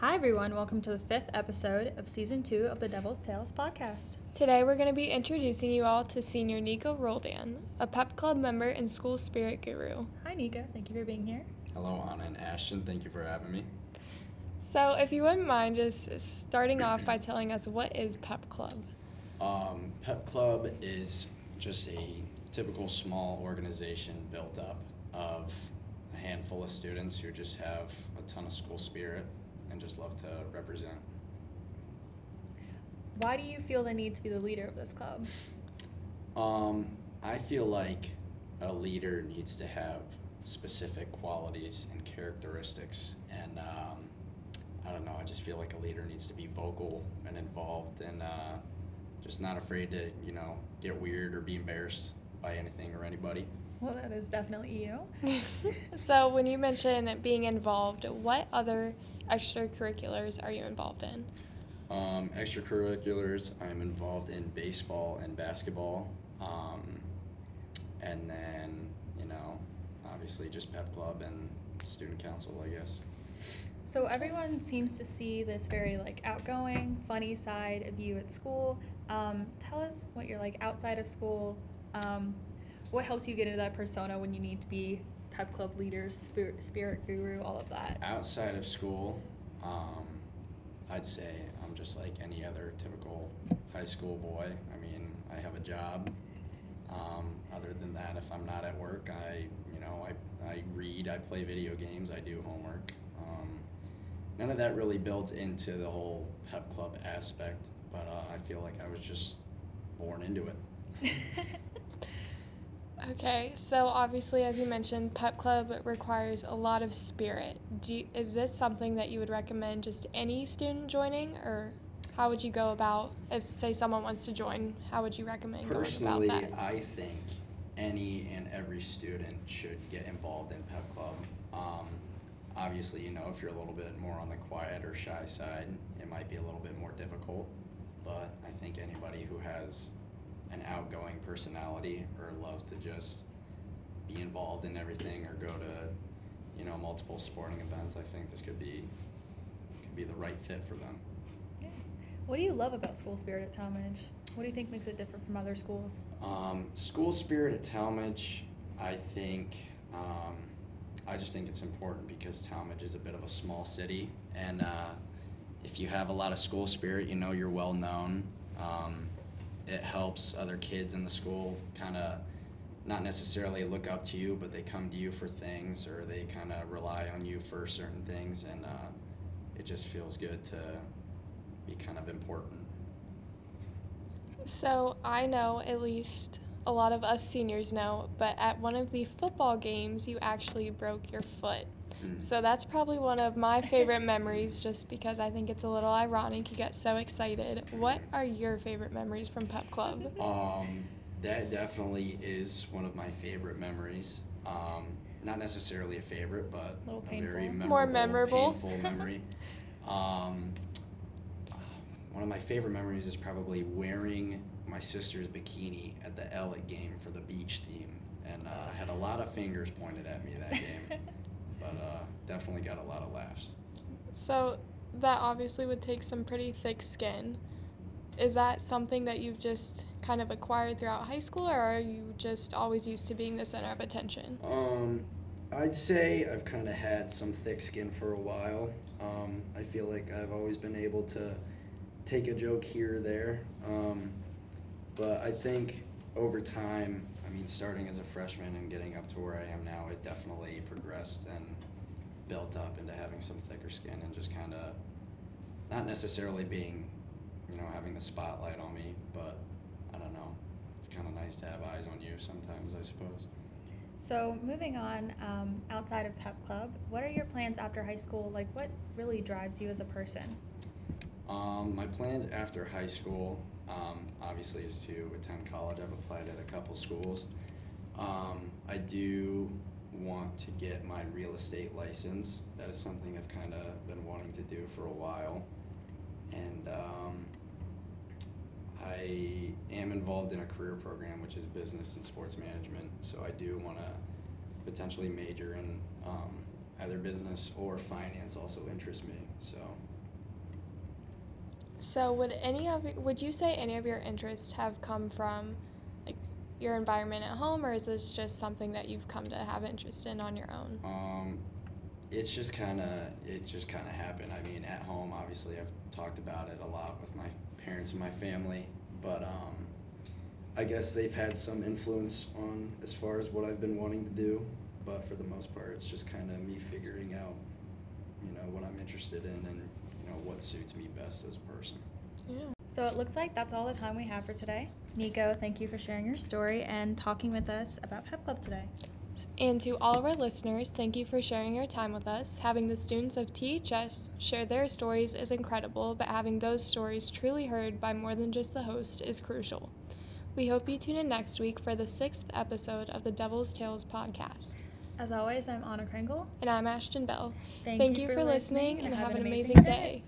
Hi, everyone. Welcome to the fifth episode of season two of the Devil's Tales podcast. Today, we're going to be introducing you all to Senior Niko Roldan, a pep club member and school spirit guru. Hi, Nika. Thank you for being here. Hello, Anna and Ashton. Thank you for having me. So, if you wouldn't mind just starting off by telling us what is Pep Club? Um, Pep Club is just a typical small organization built up of a handful of students who just have a ton of school spirit and just love to represent. Why do you feel the need to be the leader of this club? Um, I feel like a leader needs to have specific qualities and characteristics, and um, I don't know. I just feel like a leader needs to be vocal and involved, and uh, just not afraid to, you know, get weird or be embarrassed by anything or anybody. Well, that is definitely you. so, when you mention being involved, what other extracurriculars are you involved in? Um, extracurriculars, I'm involved in baseball and basketball. Um, and then, you know, obviously just pep club and student council, I guess. So everyone seems to see this very like outgoing, funny side of you at school. Um, tell us what you're like outside of school. Um, what helps you get into that persona when you need to be pep club leaders, spirit, spirit guru, all of that? Outside of school, um, I'd say I'm just like any other typical high school boy. I mean, I have a job. Um, other than that, if I'm not at work, I, you know, I, I read, I play video games, I do homework. Um, none of that really built into the whole pep club aspect, but uh, I feel like I was just born into it. Okay, so obviously, as you mentioned, Pep Club requires a lot of spirit. Do you, is this something that you would recommend just any student joining, or how would you go about if, say, someone wants to join? How would you recommend Personally, going about that? I think any and every student should get involved in Pep Club. Um, obviously, you know, if you're a little bit more on the quiet or shy side, it might be a little bit more difficult. But I think anybody who has an outgoing personality or loves to just be involved in everything or go to, you know, multiple sporting events, I think this could be could be the right fit for them. Yeah. What do you love about school spirit at Tallmadge? What do you think makes it different from other schools? Um, school spirit at Tallmadge, I think, um, I just think it's important because Tallmadge is a bit of a small city, and uh, if you have a lot of school spirit, you know you're well known. Um, it helps other kids in the school kind of not necessarily look up to you, but they come to you for things or they kind of rely on you for certain things, and uh, it just feels good to be kind of important. So I know at least a lot of us seniors know, but at one of the football games, you actually broke your foot. Mm. So that's probably one of my favorite memories just because I think it's a little ironic. You get so excited. What are your favorite memories from Pep Club? Um, that definitely is one of my favorite memories. Um, not necessarily a favorite, but A a very memorable, More memorable. painful memory. um, one of my favorite memories is probably wearing my sister's bikini at the Elliott game for the beach team, and uh, I had a lot of fingers pointed at me that game, but uh, definitely got a lot of laughs. So that obviously would take some pretty thick skin. Is that something that you've just kind of acquired throughout high school, or are you just always used to being the center of attention? Um, I'd say I've kind of had some thick skin for a while. Um, I feel like I've always been able to take a joke here or there. Um, but I think over time, I mean, starting as a freshman and getting up to where I am now, it definitely progressed and built up into having some thicker skin and just kind of not necessarily being, you know, having the spotlight on me, but I don't know. It's kind of nice to have eyes on you sometimes, I suppose. So moving on, um, outside of Pep Club, what are your plans after high school? Like, what really drives you as a person? Um, my plans after high school, um, obviously, is to attend college. I've applied at a couple schools. Um, I do want to get my real estate license. That is something I've kind of been wanting to do for a while. And um, I am involved in a career program, which is business and sports management. So I do want to potentially major in um, either either business or finance also interests me. So So would any of would you say any of your interests have come from like your environment at home or is this just something that you've come to have interest in on your own? um, it's just kind of it just kind of happened. I mean, at home, obviously, I've talked about it a lot with my parents and my family, but um, I guess they've had some influence on as far as what I've been wanting to do. But for the most part, it's just kind of me figuring out, you know, what I'm interested in and know what suits me best as a person. Yeah. So it looks like that's all the time we have for today. Niko, thank you for sharing your story and talking with us about Pep Club today. And to all of our listeners, thank you for sharing your time with us. Having the students of THS share their stories is incredible, but having those stories truly heard by more than just the host is crucial. We hope you tune in next week for the sixth episode of the Devil's Tales podcast. As always, I'm Anna Kringle. And I'm Ashton Bell. Thank, Thank, you, for listening and have an amazing day.